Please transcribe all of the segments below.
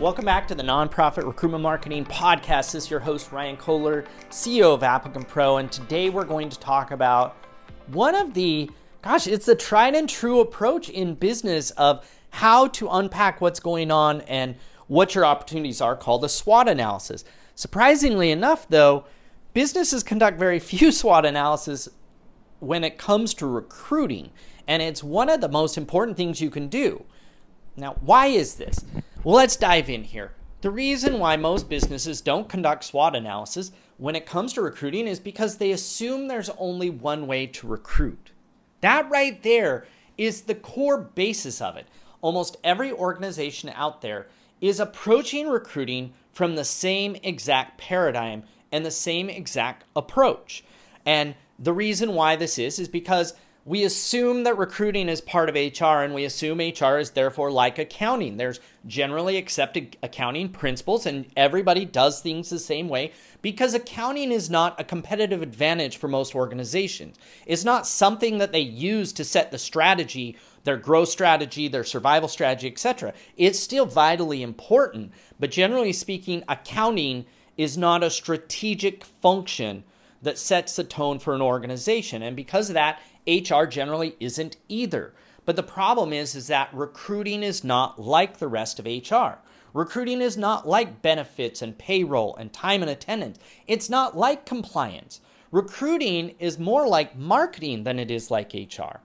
Welcome back to the Nonprofit Recruitment Marketing Podcast. This is your host, Ryan Kohler, CEO of Applicant Pro, and today we're going to talk about one of the, gosh, it's the tried and true approach in business of how to unpack what's going on and what your opportunities are called a SWOT analysis. Surprisingly enough, though, businesses conduct very few SWOT analysis when it comes to recruiting, and it's one of the most important things you can do. Now, why is this? Well, let's dive in here. The reason why most businesses don't conduct SWOT analysis when it comes to recruiting is because they assume there's only one way to recruit. That right there is the core basis of it. Almost every organization out there is approaching recruiting from the same exact paradigm and the same exact approach. And the reason why this is is because we assume that recruiting is part of HR and we assume HR is therefore like accounting. There's generally accepted accounting principles and everybody does things the same way because accounting is not a competitive advantage for most organizations. It's not something that they use to set the strategy, their growth strategy, their survival strategy, etc. It's still vitally important, but generally speaking, accounting is not a strategic function that sets the tone for an organization. And because of that, HR generally isn't either. But the problem is is that recruiting is not like the rest of HR. Recruiting is not like benefits and payroll and time and attendance. It's not like compliance. Recruiting is more like marketing than it is like HR.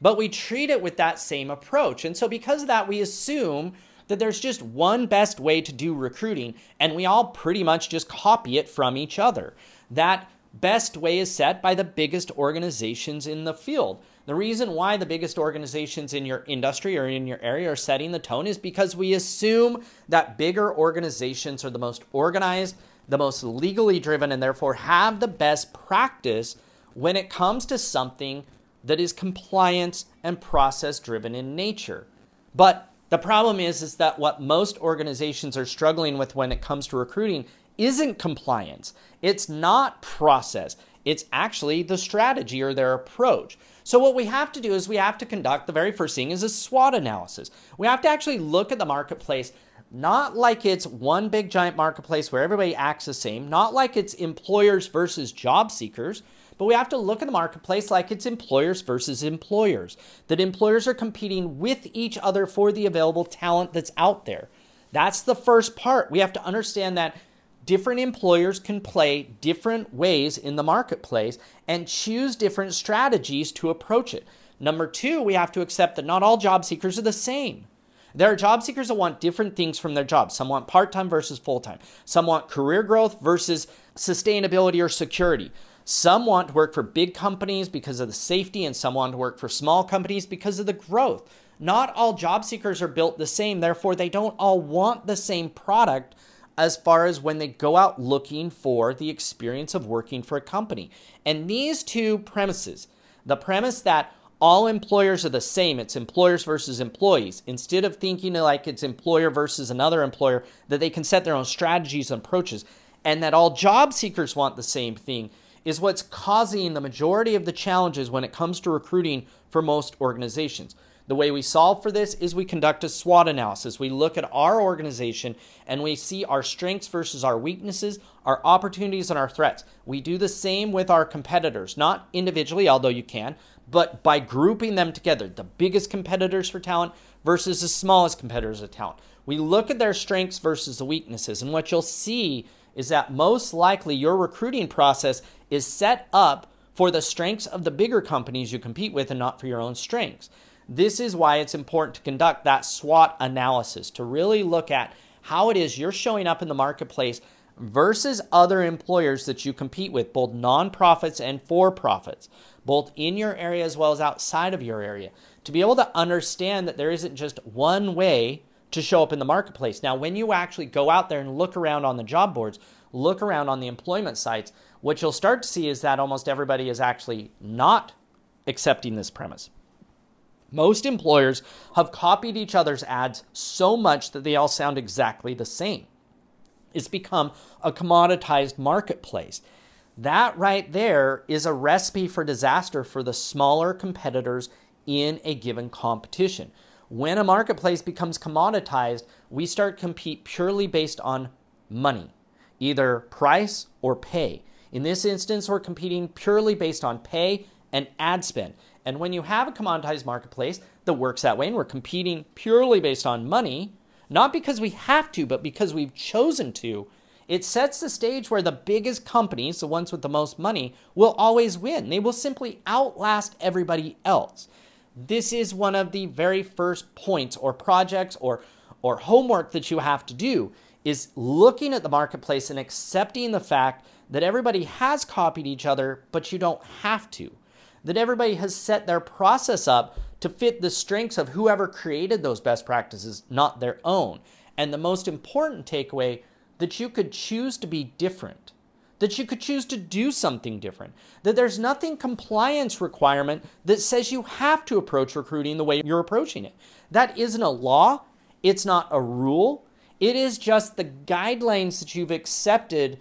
But we treat it with that same approach. And so because of that, we assume that there's just one best way to do recruiting and we all pretty much just copy it from each other. That best way is set by the biggest organizations in the field. The reason why the biggest organizations in your industry or in your area are setting the tone is because we assume that bigger organizations are the most organized, the most legally driven, and therefore have the best practice when it comes to something that is compliance and process driven in nature. But the problem is, is that what most organizations are struggling with when it comes to recruiting isn't compliance. It's not process. It's actually the strategy or their approach. So what we have to do is we have to conduct the very first thing is a SWOT analysis. We have to actually look at the marketplace not like it's one big giant marketplace where everybody acts the same, not like it's employers versus job seekers, but we have to look at the marketplace like it's employers versus employers. That employers are competing with each other for the available talent that's out there. That's the first part. We have to understand that different employers can play different ways in the marketplace and choose different strategies to approach it. Number two, we have to accept that not all job seekers are the same. There are job seekers that want different things from their job. Some want part time versus full time. Some want career growth versus sustainability or security. Some want to work for big companies because of the safety, and some want to work for small companies because of the growth. Not all job seekers are built the same, therefore, they don't all want the same product as far as when they go out looking for the experience of working for a company. And these two premises the premise that all employers are the same, it's employers versus employees, instead of thinking like it's employer versus another employer, that they can set their own strategies and approaches, and that all job seekers want the same thing, is what's causing the majority of the challenges when it comes to recruiting for most organizations. The way we solve for this is we conduct a SWOT analysis. We look at our organization and we see our strengths versus our weaknesses, our opportunities and our threats. We do the same with our competitors, not individually, although you can, but by grouping them together, the biggest competitors for talent versus the smallest competitors of talent. We look at their strengths versus the weaknesses, and what you'll see is that most likely your recruiting process is set up for the strengths of the bigger companies you compete with and not for your own strengths. This is why it's important to conduct that SWOT analysis to really look at how it is you're showing up in the marketplace versus other employers that you compete with, both nonprofits and for profits, both in your area as well as outside of your area, to be able to understand that there isn't just one way to show up in the marketplace. Now, when you actually go out there and look around on the job boards, look around on the employment sites, what you'll start to see is that almost everybody is actually not accepting this premise. Most employers have copied each other's ads so much that they all sound exactly the same. It's become a commoditized marketplace. That right there is a recipe for disaster for the smaller competitors in a given competition. When a marketplace becomes commoditized, we start compete purely based on money, either price or pay. In this instance, we're competing purely based on pay and ad spend. And when you have a commoditized marketplace that works that way, and we're competing purely based on money, not because we have to, but because we've chosen to, it sets the stage where the biggest companies, the ones with the most money, will always win. They will simply outlast everybody else. This is one of the very first points or projects or, or homework that you have to do is looking at the marketplace and accepting the fact that everybody has copied each other, but you don't have to. That everybody has set their process up to fit the strengths of whoever created those best practices, not their own. And the most important takeaway that you could choose to be different, that you could choose to do something different, that there's nothing compliance requirement that says you have to approach recruiting the way you're approaching it. That isn't a law, it's not a rule, it is just the guidelines that you've accepted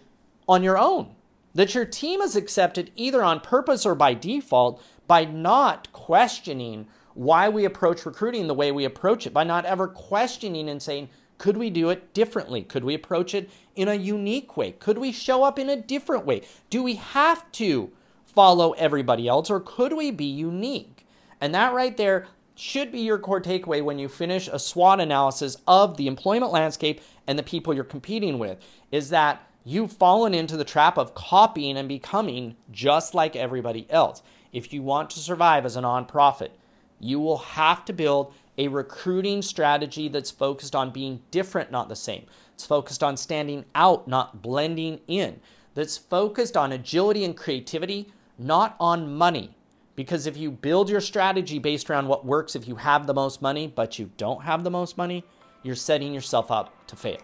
on your own, that your team has accepted either on purpose or by default by not questioning why we approach recruiting the way we approach it, by not ever questioning and saying, could we do it differently? Could we approach it in a unique way? Could we show up in a different way? Do we have to follow everybody else or could we be unique? And that right there should be your core takeaway when you finish a SWOT analysis of the employment landscape and the people you're competing with is that you've fallen into the trap of copying and becoming just like everybody else. If you want to survive as a nonprofit, you will have to build a recruiting strategy that's focused on being different, not the same. It's focused on standing out, not blending in. That's focused on agility and creativity, not on money. Because if you build your strategy based around what works if you have the most money, but you don't have the most money, you're setting yourself up to fail.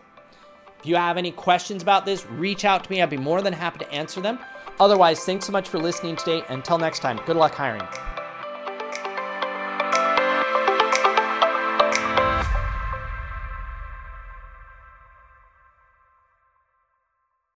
If you have any questions about this, reach out to me. I'd be more than happy to answer them. Otherwise, thanks so much for listening today. Until next time, good luck hiring.